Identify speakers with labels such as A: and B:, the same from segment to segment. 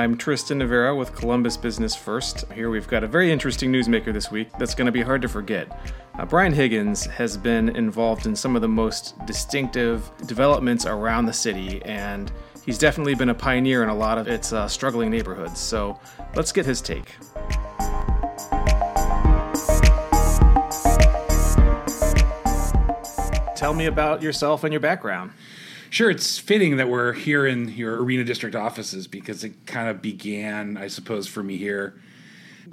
A: I'm Tristan Navera with Columbus Business First. Here we've got a very interesting newsmaker this week that's going to be hard to forget. Uh, Brian Higgins has been involved in some of the most distinctive developments around the city, and he's definitely been a pioneer in a lot of its uh, struggling neighborhoods. So let's get his take. Tell me about yourself and your background.
B: Sure, it's fitting that we're here in your arena district offices because it kind of began, I suppose, for me here.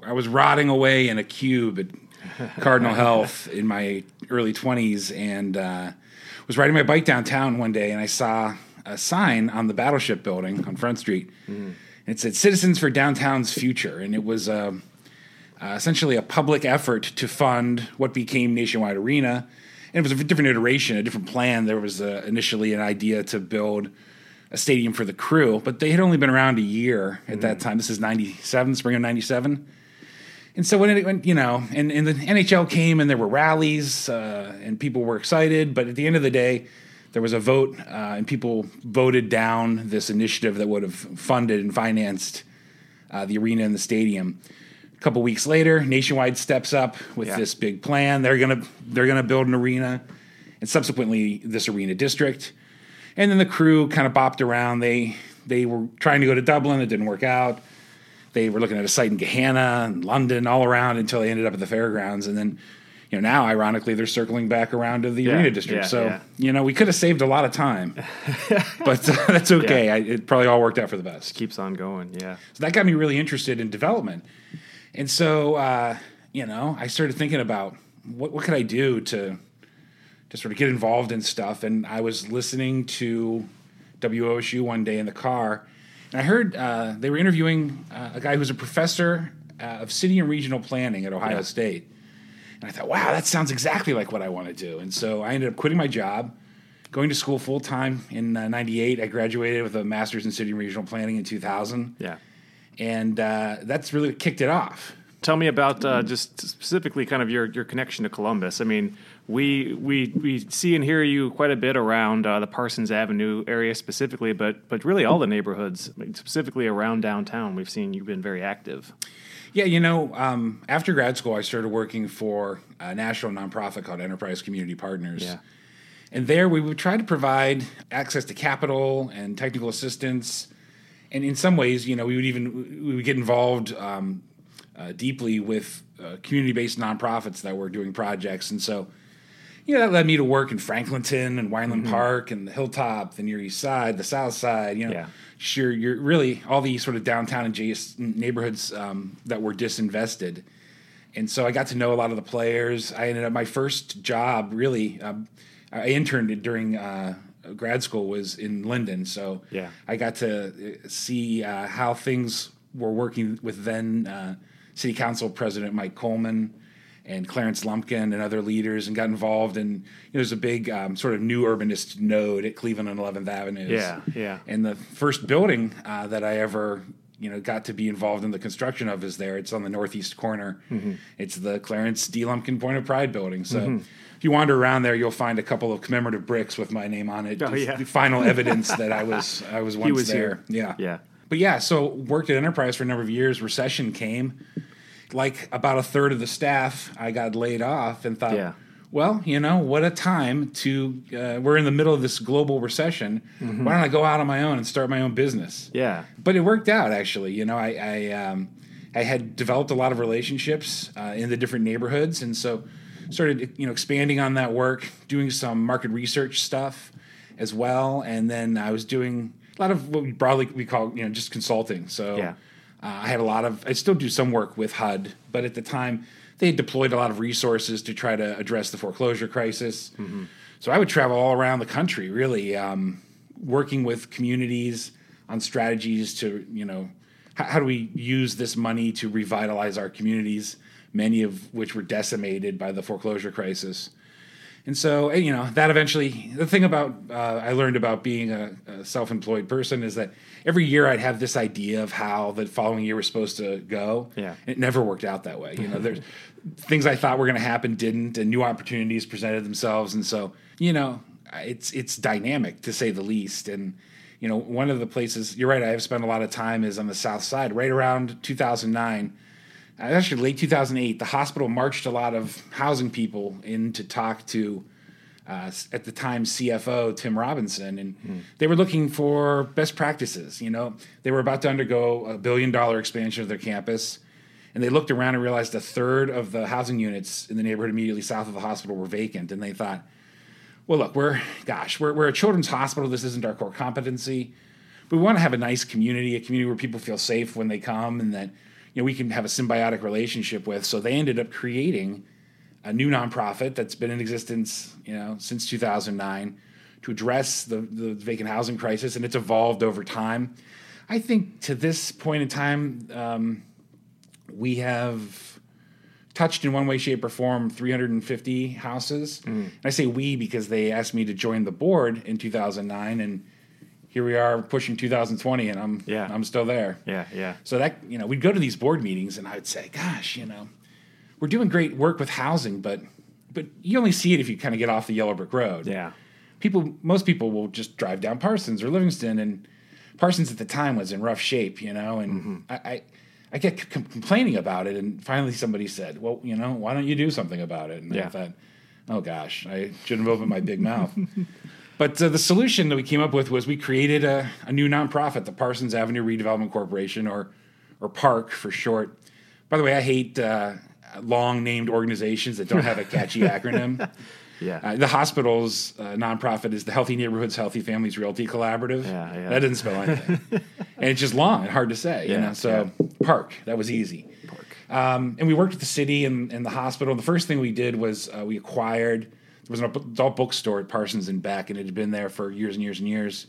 B: I was rotting away in a cube at Cardinal Health in my early 20s and uh, was riding my bike downtown one day and I saw a sign on the Battleship building on Front Street. Mm. It said Citizens for Downtown's Future. And it was uh, uh, essentially a public effort to fund what became Nationwide Arena and it was a different iteration, a different plan. There was uh, initially an idea to build a stadium for the crew, but they had only been around a year at mm. that time. This is 97, spring of 97. And so when it went, you know, and, and the NHL came and there were rallies uh, and people were excited, but at the end of the day, there was a vote uh, and people voted down this initiative that would have funded and financed uh, the arena and the stadium. A couple weeks later, Nationwide steps up with yeah. this big plan. They're gonna they're gonna build an arena, and subsequently this arena district. And then the crew kind of bopped around. They they were trying to go to Dublin. It didn't work out. They were looking at a site in Gahanna and London, all around until they ended up at the fairgrounds. And then, you know, now ironically they're circling back around to the yeah, arena district. Yeah, so you know, we could have saved a lot of time, but uh, that's okay. I, it probably all worked out for the best.
A: Keeps on going. Yeah.
B: So that got me really interested in development. And so, uh, you know, I started thinking about what, what could I do to to sort of get involved in stuff. And I was listening to WOSU one day in the car, and I heard uh, they were interviewing uh, a guy who's a professor uh, of city and regional planning at Ohio yeah. State. And I thought, wow, that sounds exactly like what I want to do. And so I ended up quitting my job, going to school full time in '98. Uh, I graduated with a master's in city and regional planning in 2000.
A: Yeah
B: and uh, that's really kicked it off.
A: Tell me about uh, just specifically kind of your, your connection to Columbus. I mean, we we we see and hear you quite a bit around uh, the Parsons Avenue area specifically, but but really all the neighborhoods, specifically around downtown. We've seen you've been very active.
B: Yeah, you know, um, after grad school, I started working for a national nonprofit called Enterprise Community Partners.
A: Yeah.
B: And there we would try to provide access to capital and technical assistance and in some ways, you know, we would even we would get involved um, uh, deeply with uh, community-based nonprofits that were doing projects, and so you know that led me to work in Franklinton and Weinland mm-hmm. Park and the Hilltop, the Near East Side, the South Side. You know, yeah. sure, you're really all these sort of downtown adjacent neighborhoods um, that were disinvested, and so I got to know a lot of the players. I ended up my first job really. Um, I interned during uh, grad school was in Linden, so
A: yeah,
B: I got to uh, see uh, how things were working with then uh, City Council President Mike Coleman and Clarence Lumpkin and other leaders, and got involved. And you know, there's a big um, sort of new urbanist node at Cleveland and 11th Avenue.
A: Yeah, yeah.
B: And the first building uh, that I ever you know got to be involved in the construction of is there. It's on the northeast corner. Mm-hmm. It's the Clarence D. Lumpkin Point of Pride building. So. Mm-hmm if you wander around there, you'll find a couple of commemorative bricks with my name on it.
A: Oh, yeah.
B: final evidence that I was I was once
A: was
B: there.
A: Here.
B: Yeah.
A: Yeah.
B: But yeah, so worked at Enterprise for a number of years. Recession came. Like about a third of the staff, I got laid off and thought,
A: yeah.
B: well, you know, what a time to. Uh, we're in the middle of this global recession. Mm-hmm. Why don't I go out on my own and start my own business?
A: Yeah.
B: But it worked out actually. You know, I I, um, I had developed a lot of relationships uh, in the different neighborhoods, and so started you know expanding on that work, doing some market research stuff as well, and then I was doing a lot of what we broadly we call you know just consulting. So
A: yeah.
B: uh, I had a lot of I still do some work with HUD, but at the time they had deployed a lot of resources to try to address the foreclosure crisis. Mm-hmm. So I would travel all around the country, really um, working with communities on strategies to you know how, how do we use this money to revitalize our communities many of which were decimated by the foreclosure crisis. And so, you know, that eventually, the thing about uh, I learned about being a, a self employed person is that every year I'd have this idea of how the following year was supposed to go.
A: Yeah.
B: It never worked out that way. You know, there's things I thought were going to happen didn't, and new opportunities presented themselves. And so, you know, it's it's dynamic to say the least. And you know, one of the places you're right. I have spent a lot of time is on the south side, right around 2009. Actually, late 2008, the hospital marched a lot of housing people in to talk to, uh, at the time, CFO Tim Robinson, and they were looking for best practices. You know, they were about to undergo a billion dollar expansion of their campus, and they looked around and realized a third of the housing units in the neighborhood immediately south of the hospital were vacant, and they thought, well, look, we're gosh, we're we're a children's hospital. This isn't our core competency. But we want to have a nice community, a community where people feel safe when they come, and that you know we can have a symbiotic relationship with. So they ended up creating a new nonprofit that's been in existence, you know, since 2009 to address the the vacant housing crisis, and it's evolved over time. I think to this point in time, um, we have touched in one way, shape, or form 350 houses. And I say we because they asked me to join the board in 2009, and here we are pushing 2020, and I'm
A: Yeah.
B: I'm still there.
A: Yeah, yeah.
B: So that you know, we'd go to these board meetings, and I'd say, "Gosh, you know, we're doing great work with housing, but but you only see it if you kind of get off the yellow brick road."
A: Yeah.
B: people most people will just drive down Parsons or Livingston and Parsons at the time was in rough shape, you know, and
A: Mm-hmm.
B: I, I I kept c- complaining about it and finally somebody said, "Well, you know, why don't you do something about it?" And I
A: Yeah.
B: thought, "Oh gosh, I shouldn't have opened my big mouth." But uh, the solution that we came up with was we created a, a new nonprofit, the Parsons Avenue Redevelopment Corporation, or or PARC for short. By the way, I hate uh, long named organizations that don't have a catchy acronym.
A: Yeah.
B: Uh, the hospital's uh, nonprofit is the Healthy Neighborhoods, Healthy Families Realty Collaborative.
A: Yeah, yeah.
B: That doesn't spell anything, and it's just long and hard to say. you
A: Yeah,
B: know, so Park that was easy. Park. Um, and we worked with the city and, and the hospital. The first thing we did was uh, we acquired. There was an adult bookstore at Parsons and Beck, and it had been there for years and years and years.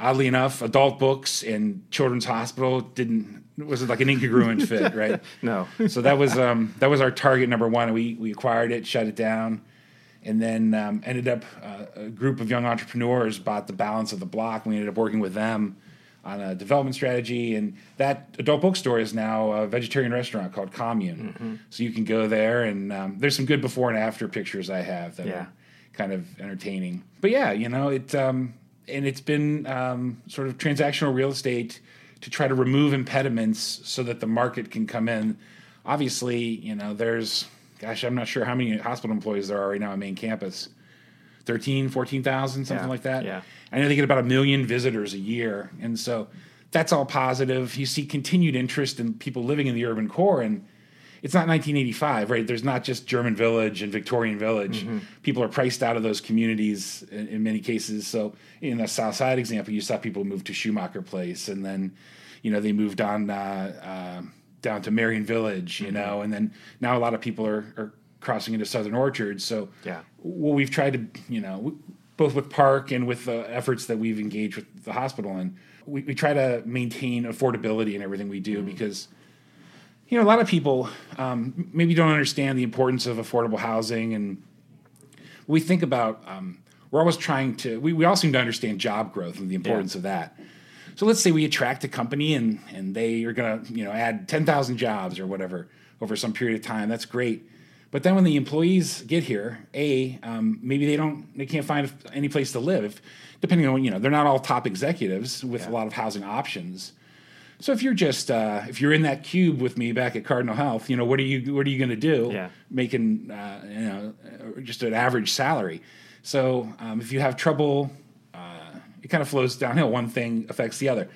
B: Oddly enough, adult books and children's hospital didn't was like an incongruent fit, right?
A: No.
B: so that was um, that was our target number one. We we acquired it, shut it down, and then um, ended up uh, a group of young entrepreneurs bought the balance of the block. We ended up working with them on a development strategy, and that adult bookstore is now a vegetarian restaurant called Commune. So you can go there, and um, there's some good before and after pictures I have that
A: Yeah.
B: are kind of entertaining. But yeah, you know it, um, and it's been um, sort of transactional real estate to try to remove impediments so that the market can come in. Obviously, you know, there's, gosh, I'm not sure how many hospital employees there are right now on main campus. 13, 14,000, something
A: Yeah,
B: like that.
A: yeah.
B: I know they get about a million visitors a year. And so that's all positive. You see continued interest in people living in the urban core. And it's not 1985, right? There's not just German Village and Victorian Village. People are priced out of those communities in, in many cases. So in the South Side example, you saw people move to Schumacher Place, and then, you know, they moved on uh, uh, down to Merion Village, you know, and then now a lot of people are, are crossing into Southern Orchard. So
A: Yeah.
B: what we've tried to, you know, both with Park and with the efforts that we've engaged with the hospital in, we, we try to maintain affordability in everything we do because you know, a lot of people um, maybe don't understand the importance of affordable housing, and we think about um, we're always trying to. We, we all seem to understand job growth and the importance of that. So let's say we attract a company and and they are going to you know add ten thousand jobs or whatever over some period of time. That's great. But then when the employees get here, a um, maybe they don't they can't find any place to live. Depending on you know they're not all top executives with a lot of housing options. So if you're just uh, if you're in that cube with me back at Cardinal Health, you know what are you what are you going to do?
A: Yeah.
B: Making uh, you know uh, just an average salary. So um, if you have trouble, uh, it kind of flows downhill. One thing affects the other.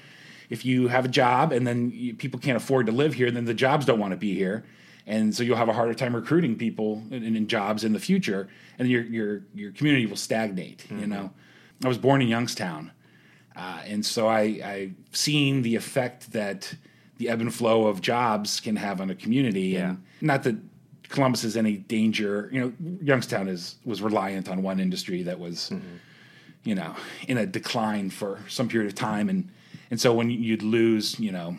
B: If you have a job and then you, people can't afford to live here, then the jobs don't want to be here, and so you'll have a harder time recruiting people in, in jobs in the future, and your your your community will stagnate. You know, I was born in Youngstown. Uh, and so I, I've seen the effect that the ebb and flow of jobs can have on a community. And not that Columbus is any danger. You know, Youngstown is was reliant on one industry that was, you know, in a decline for some period of time. And and so when you'd lose, you know,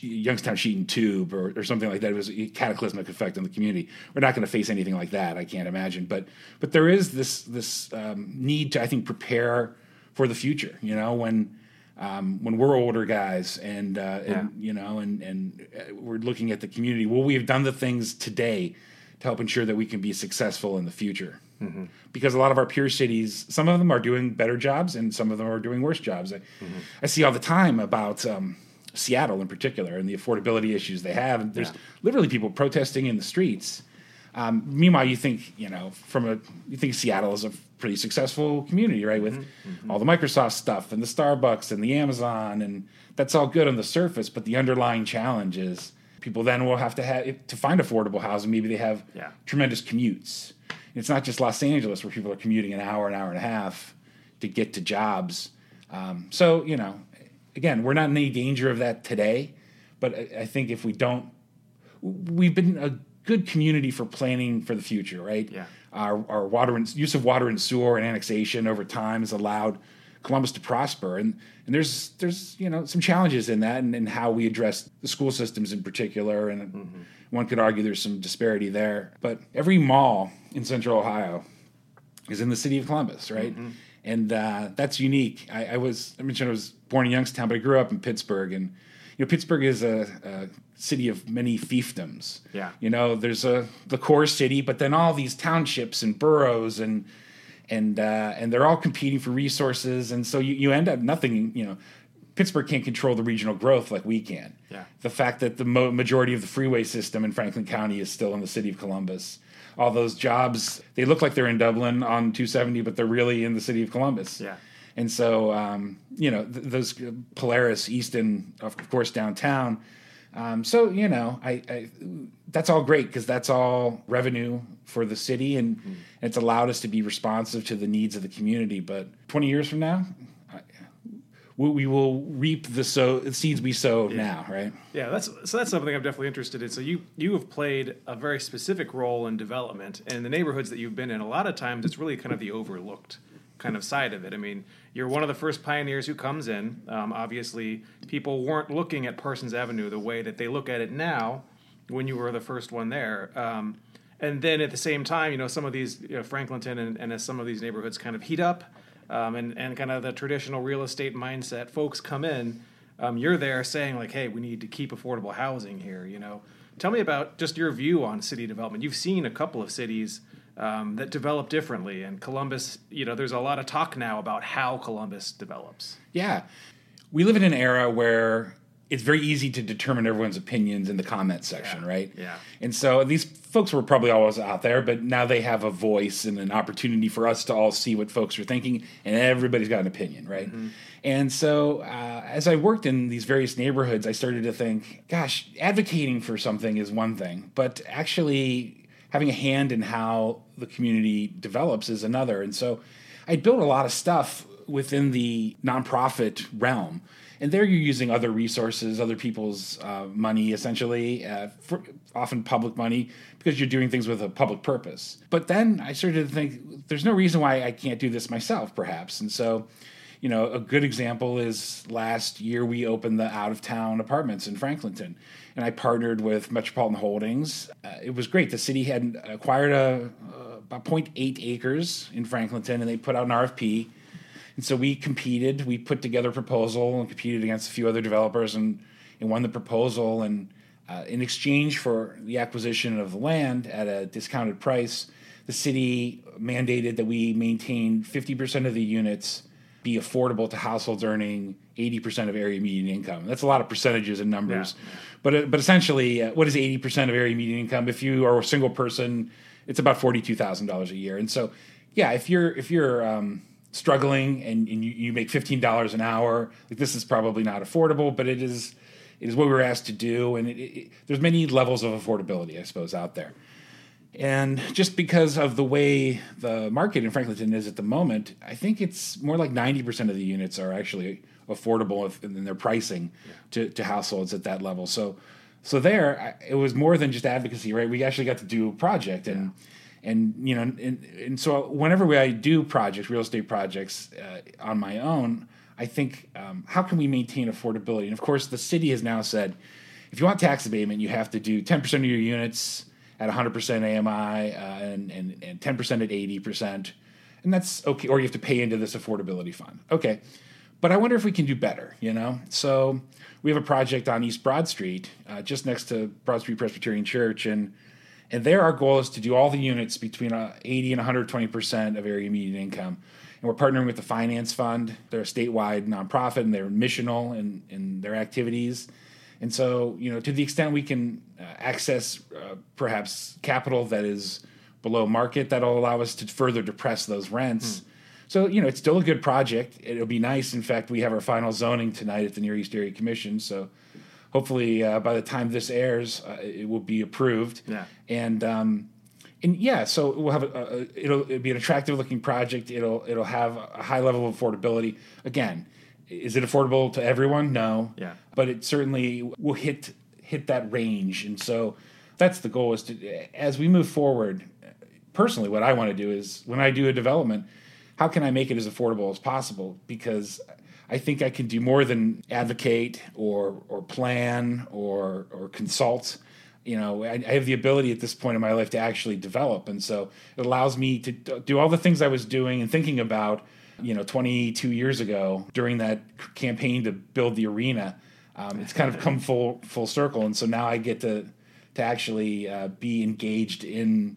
B: Youngstown Sheet and Tube or, or something like that. It was a cataclysmic effect on the community. We're not going to face anything like that. I can't imagine. But but there is this this um, need to I think prepare for the future. You know when. Um, when we're older guys and, uh, and you know and and uh, we're looking at the community will we have done the things today to help ensure that we can be successful in the future mm-hmm. because a lot of our peer cities, some of them are doing better jobs and some of them are doing worse jobs. I, mm-hmm. I see all the time about um, Seattle in particular and the affordability issues they have. And there's yeah. literally people protesting in the streets. Um, meanwhile, you think you know from a you think Seattle is a pretty successful community, right? With mm-hmm. mm-hmm. all the Microsoft stuff and the Starbucks and the Amazon, and that's all good on the surface. But the underlying challenge is people then will have to have to find affordable housing. Maybe they have yeah. tremendous commutes. It's not just Los Angeles where people are commuting an hour, an hour and a half to get to jobs. Um, so you know, again, we're not in any danger of that today. But I, think if we don't, we've been a good community for planning for the future, right?
A: Yeah.
B: Our, our water and use of water and sewer and annexation over time has allowed Columbus to prosper, and and there's there's you know some challenges in that, and, and how we address the school systems in particular, and mm-hmm. one could argue there's some disparity there. But every mall in Central Ohio is in the city of Columbus, right? Mm-hmm. And uh, that's unique. I, I was I mentioned I was born in Youngstown, but I grew up in Pittsburgh, and you know Pittsburgh is a, a city of many fiefdoms.
A: Yeah.
B: You know, there's a the core city, but then all these townships and boroughs and and uh, and they're all competing for resources, and so you, you end up nothing. You know, Pittsburgh can't control the regional growth like we can.
A: Yeah.
B: The fact that the mo- majority of the freeway system in Franklin County is still in the city of Columbus. All those jobs, they look like they're in Dublin on 270, but they're really in the city of Columbus.
A: Yeah.
B: And so, um, you know, th- those Polaris, Easton, of course, downtown um, so you know, I, I that's all great because that's all revenue for the city, and, mm. it's allowed us to be responsive to the needs of the community. But 20 years from now, I, we, we, will reap the sow seeds we sow yeah. now, right?
A: Yeah, that's so that's something I'm definitely interested in. So you you have played a very specific role in development, and in the neighborhoods that you've been in, a lot of times it's really kind of the overlooked kind of side of it. I mean, you're one of the first pioneers who comes in. Um, obviously, people weren't looking at Parsons Avenue the way that they look at it now when you were the first one there. Um, and then at the same time, you know, some of these, you know, Franklinton and, and as some of these neighborhoods kind of heat up um, and, and kind of the traditional real estate mindset, folks come in, um, you're there saying, like, hey, we need to keep affordable housing here, you know. Tell me about just your view on city development. You've seen a couple of cities um, that develop differently. And Columbus, you know, there's a lot of talk now about how Columbus develops.
B: Yeah. We live in an era where it's very easy to determine everyone's opinions in the comment section,
A: yeah.
B: right?
A: Yeah.
B: And so these folks were probably always out there, but now they have a voice and an opportunity for us to all see what folks are thinking, and everybody's got an opinion, right? Mm-hmm. And so uh, as I worked in these various neighborhoods, I started to think, gosh, advocating for something is one thing, but actually having a hand in how the community develops is another. And so I built a lot of stuff within the nonprofit realm. And there you're using other resources, other people's uh, money, essentially, uh, often public money, because you're doing things with a public purpose. But then I started to think there's no reason why I can't do this myself, perhaps. And so you know, a good example is last year we opened the out of town apartments in Franklinton, and I partnered with Metropolitan Holdings. Uh, it was great. The city had acquired a, uh, about 0.8 acres in Franklinton, and they put out an RFP. And so we competed. We put together a proposal and competed against a few other developers, and, and won the proposal. And uh, in exchange for the acquisition of the land at a discounted price, the city mandated that we maintain 50% of the units be affordable to households earning 80% of area median income. That's a lot of percentages and numbers. Yeah. But, uh, but essentially, uh, what is 80% of area median income? If you are a single person, it's about $42,000 a year. And so, yeah, if you're, if you're, um, struggling and, and you, you, make $15 an hour, like this is probably not affordable, but it is, it is what we were asked to do. And it, it, there's many levels of affordability, I suppose, out there. And just because of the way the market in Franklinton is at the moment, I think it's more like 90% of the units are actually affordable if, in their pricing yeah. to, to households at that level. So, so there, it was more than just advocacy, right? We actually got to do a project, and yeah. and you know, and, and so whenever we, I do projects, real estate projects uh, on my own, I think um, how can we maintain affordability? And of course, the city has now said, if you want tax abatement, you have to do 10% of your units at 100% AMI uh, and, and, and 10% at 80%. And that's okay. Or you have to pay into this affordability fund. Okay. But I wonder if we can do better, you know? So we have a project on East Broad Street, uh, just next to Broad Street Presbyterian Church. And And there, our goal is to do all the units between uh, 80 and 120 percent of area median income. And we're partnering with the Finance Fund. They're a statewide nonprofit, and they're missional in, in their activities. And so, you know, to the extent we can uh, access uh, perhaps capital that is below market, that'll allow us to further depress those rents. Hmm. So, you know, it's still a good project. It'll be nice. In fact, we have our final zoning tonight at the Near East Area Commission. So, hopefully, uh, by the time this airs, uh, it will be approved.
A: Yeah.
B: And um, and yeah, so we'll have a, a it'll, it'll be an attractive looking project. It'll it'll have a high level of affordability. Again, is it affordable to everyone? No.
A: Yeah.
B: But it certainly will hit hit that range, and so that's the goal. Is to as we move forward. Personally, what I want to do is when I do a development, how can I make it as affordable as possible? Because I think I can do more than advocate or or plan or or consult you know I, I, have the ability at this point in my life to actually develop and so it allows me to do all the things i was doing and thinking about you know 22 years ago during that campaign to build the arena um, it's kind of come full full circle and so now i get to to actually uh, be engaged in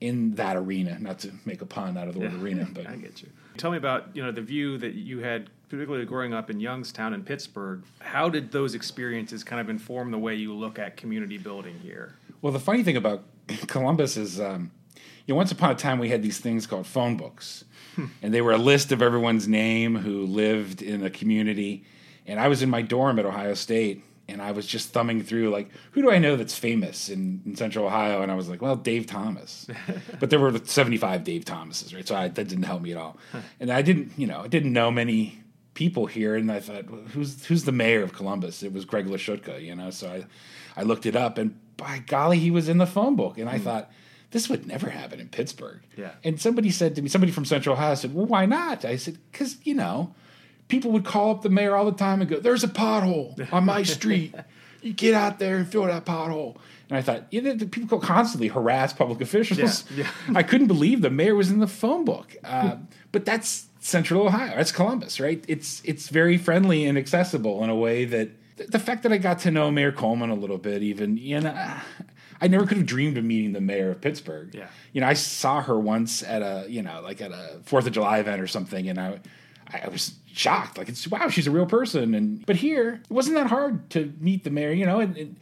B: in that arena not to make a pun out of the word
A: yeah.
B: arena but
A: i get you tell me about you know the view that you had particularly growing up in Youngstown and Pittsburgh, how did those experiences kind of inform the way you look at community building here?
B: Well, the funny thing about Columbus is, um, you know, once upon a time we had these things called phone books. and they were a list of everyone's name who lived in the community. And I was in my dorm at Ohio State, and I was just thumbing through like, who do I know that's famous in, in Central Ohio? And I was like, well, Dave Thomas. but there were 75 Dave Thomases, right? So I, that didn't help me at all. And I didn't, you know, I didn't know many people here, and I thought, who's who's the mayor of Columbus? It was Greg Lashutka, you know. So I, I looked it up, and by golly, he was in the phone book, and I mm. thought. This would never happen in Pittsburgh.
A: Yeah.
B: And somebody said to me, somebody from Central Ohio said, Well, why not? I said, Because, you know, people would call up the mayor all the time and go, There's a pothole on my street. you get out there and fill that pothole. And I thought, yeah, the people constantly harass public officials.
A: Yeah, yeah.
B: I couldn't believe the mayor was in the phone book. Uh, but that's Central Ohio. That's Columbus, right? It's it's very friendly and accessible in a way that the fact that I got to know Mayor Coleman a little bit, even you know, I never could have dreamed of meeting the mayor of Pittsburgh.
A: Yeah,
B: you know, I saw her once at a you know like at a Fourth of July event or something, and I I was shocked. Like it's wow, she's a real person. And but here it wasn't that hard to meet the mayor. You know, and, and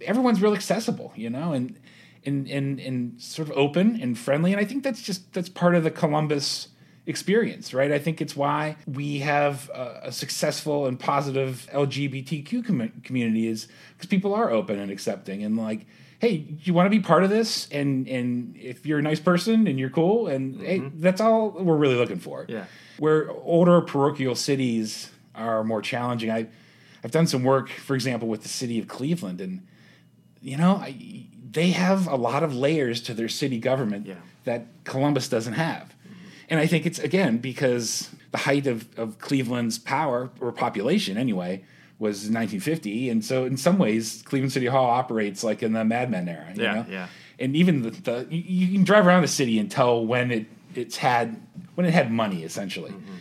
B: everyone's real accessible. You know, and and and and sort of open and friendly. And I think that's just that's part of the Columbus experience, right? I think it's why we have a, a successful and positive LGBTQ com- community is because people are open and accepting and like, hey, you want to be part of this, and and if you're a nice person and you're cool, and mm-hmm. hey, that's all we're really looking for.
A: Yeah,
B: where older parochial cities are more challenging. I I've done some work, for example, with the city of Cleveland, and you know, I, they have a lot of layers to their city government
A: yeah.
B: that Columbus doesn't have. And I think it's again because the height of, of Cleveland's power or population anyway was 1950, and so in some ways Cleveland City Hall operates like in the Mad Men era.
A: yeah,
B: know?
A: yeah.
B: And even the, the you, you, can drive around the city and tell when it it's had when it had money essentially. Mm-hmm.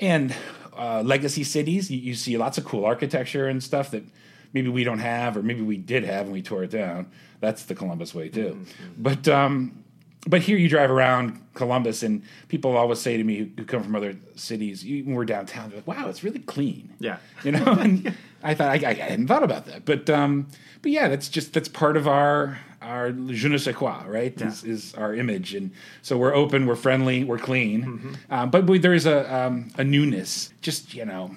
B: And uh, legacy cities, you, you see lots of cool architecture and stuff that maybe we don't have, or maybe we did have and we tore it down. That's the Columbus way too. Mm-hmm. But um, but here you drive around Columbus, and people always say to me who come from other cities, even we're downtown, they're like, "Wow, it's really clean."
A: Yeah,
B: you know. And I thought I, I, hadn't thought about that, but um, but yeah, that's just that's part of our our je ne sais quoi, right? Yeah. Is, is, our image, and so we're open, we're friendly, we're clean, mm-hmm. um, but we, there is a um, a newness. Just you know,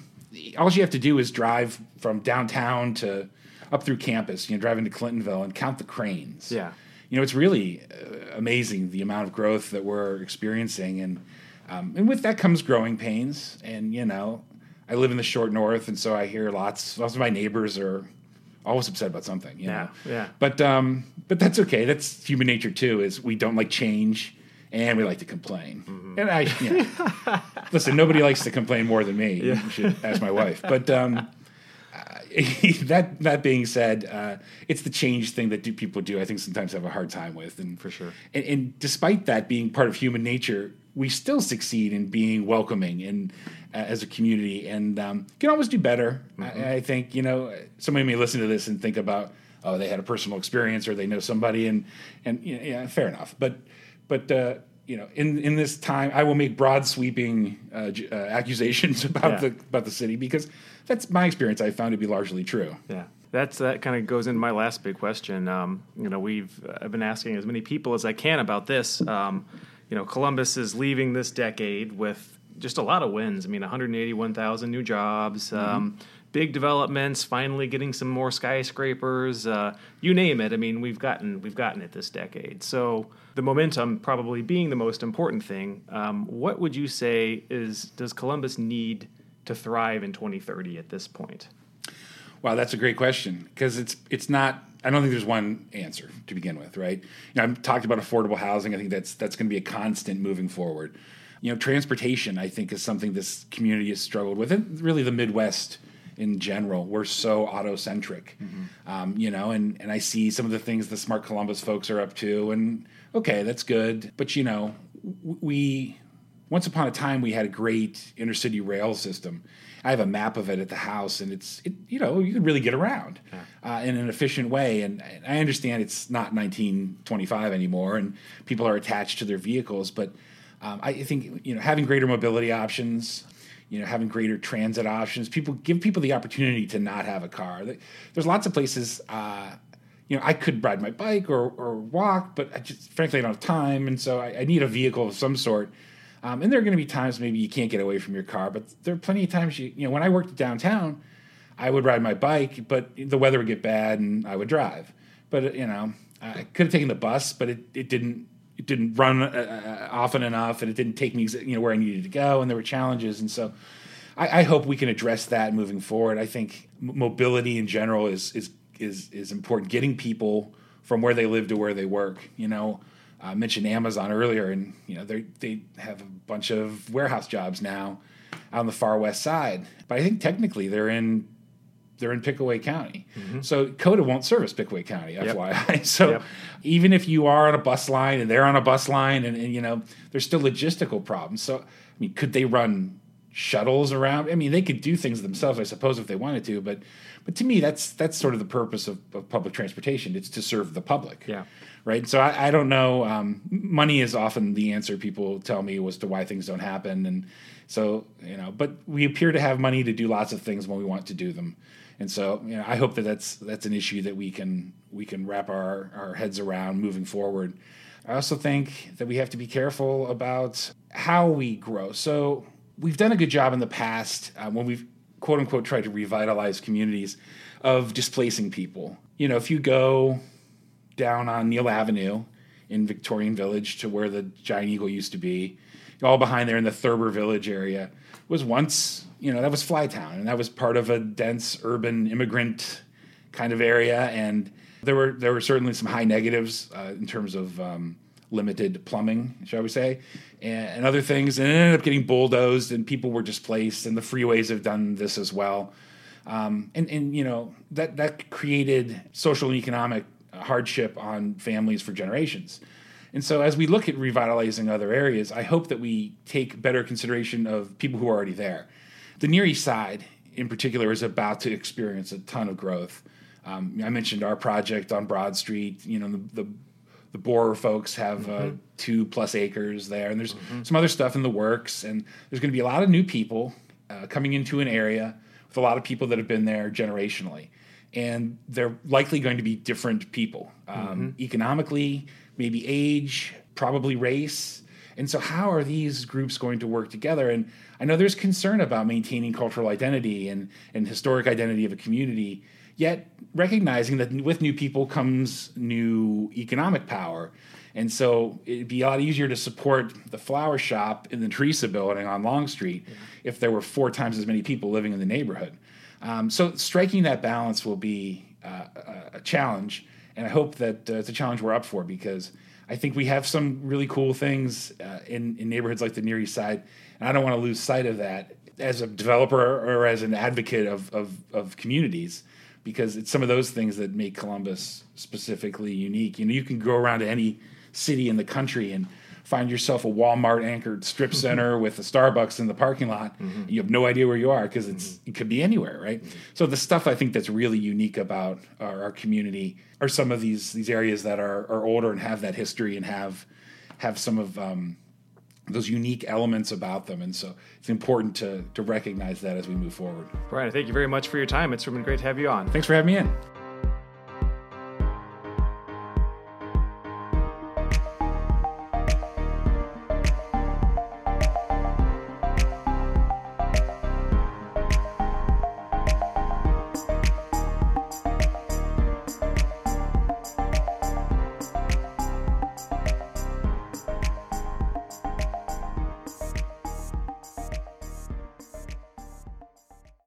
B: all you have to do is drive from downtown to up through campus, you know, drive into Clintonville and count the cranes.
A: Yeah
B: you know, it's really uh, amazing the amount of growth that we're experiencing, and um, and with that comes growing pains. And you know, I live in the short north, and so I hear lots. Lots of my neighbors are always upset about something. You
A: yeah,
B: know?
A: yeah.
B: But um, but that's okay. That's human nature too. Is we don't like change, and we like to complain. Mm-hmm. And I, you know, listen, nobody likes to complain more than me. Yeah. You should ask my wife. But um, that that being said, uh, it's the change thing that do, people do. I think sometimes have a hard time with, and
A: for sure.
B: And, and, despite that being part of human nature, we still succeed in being welcoming and uh, as a community, and um, can always do better. Mm-hmm. I, I, think you know somebody may listen to this and think about oh they had a personal experience or they know somebody and and you know, yeah fair enough but but uh, you know in in this time I will make broad sweeping uh, uh, accusations about
A: Yeah.
B: the about the city because that's my experience I found to be largely true.
A: Yeah, that's that kind of goes into my last big question. Um, you know, we've I've been asking as many people as I can about this. Um, you know, Columbus is leaving this decade with just a lot of wins. I mean, 181,000 new jobs. Um, Big developments, finally getting some more skyscrapers, uh, you name it. I mean, we've gotten we've gotten it this decade. So the momentum probably being the most important thing. Um, what would you say is does Columbus need to thrive in 2030 at this point?
B: Wow, that's a great question because it's it's not. I don't think there's one answer to begin with, right? You know, I've talked about affordable housing. I think that's that's going to be a constant moving forward. You know, transportation. I think is something this community has struggled with, and really the Midwest in general. We're so auto centric, um, you know, and and I see some of the things the Smart Columbus folks are up to, and okay, that's good, but you know, we once upon a time we had a great intercity rail system. I have a map of it at the house, and it's it, you know you can really get around uh, in an efficient way. And, and I understand it's not 1925 anymore, and people are attached to their vehicles. But um, I think you know having greater mobility options, you know having greater transit options, people give people the opportunity to not have a car. There's lots of places. Uh, you know, I could ride my bike or, or walk, but I just frankly I don't have time, and so I, I need a vehicle of some sort. Um, and there are going to be times maybe you can't get away from your car, but there are plenty of times you you know when I worked downtown, I would ride my bike, but the weather would get bad and I would drive. But you know, I could have taken the bus, but it, it didn't it didn't run uh, uh, often enough, and it didn't take me you know where I needed to go, and there were challenges, and so I, I hope we can address that moving forward. I think mobility in general is is is is important. Getting people from where they live to where they work. You know, I mentioned Amazon earlier, and you know they they have a bunch of warehouse jobs now on the far west side. But I think technically they're in they're in Pickaway County. So COTA won't service Pickaway County,
A: Yep.
B: FYI. So
A: Yep.
B: even if you are on a bus line and they're on a bus line and, and you know, there's still logistical problems. So I mean, could they run shuttles around? I mean, they could do things themselves, I suppose, if they wanted to, but but to me that's that's sort of the purpose of, of public transportation. It's to serve the public.
A: Yeah.
B: Right. So I, I don't know. Um, money is often the answer people tell me as to why things don't happen. And so, you know, but we appear to have money to do lots of things when we want to do them. And so, you know, I hope that that's that's an issue that we can we can wrap our, our heads around moving forward. I also think that we have to be careful about how we grow. So we've done a good job in the past uh, when we've quote unquote tried to revitalize communities of displacing people. You know, if you go down on Neil Avenue in Victorian Village to where the Giant Eagle used to be. All behind there in the Thurber Village area was once, you know, that was Flytown, and that was part of a dense urban immigrant kind of area. And there were there were certainly some high negatives uh, in terms of um, limited plumbing, shall we say, and, and other things. And it ended up getting bulldozed, and people were displaced. And the freeways have done this as well. Um, and and you know that that created social and economic hardship on families for generations. And so, as we look at revitalizing other areas, I hope that we take better consideration of people who are already there. The Near East Side, in particular, is about to experience a ton of growth. Um, I mentioned our project on Broad Street. You know, the the, the Borer folks have uh, two plus acres there, and there's some other stuff in the works. And there's going to be a lot of new people uh, coming into an area with a lot of people that have been there generationally and they're likely going to be different people um, economically, maybe age, probably race. And so, how are these groups going to work together? And I know there's concern about maintaining cultural identity and, and historic identity of a community, yet recognizing that with new people comes new economic power. And so it'd be a lot easier to support the flower shop in the Teresa building on Long Street if there were four times as many people living in the neighborhood. Um, so striking that balance will be uh, a- a challenge, and I hope that uh, it's a challenge we're up for because I think we have some really cool things uh, in, in neighborhoods like the Near East Side, and I don't want to lose sight of that as a developer or as an advocate of, of, of communities because it's some of those things that make Columbus specifically unique. You know, you can go around to any city in the country and find yourself a Walmart anchored strip mm-hmm. center with a Starbucks in the parking lot. Mm-hmm. You have no idea where you are because it's mm-hmm. it could be anywhere, right? So the stuff I think that's really unique about our, our community are some of these these areas that are are older and have that history and have have some of um, those unique elements about them, and so it's important to to recognize that as we move forward.
A: Brian, thank you very much for your time. It's been great to have you on.
B: Thanks for having me in.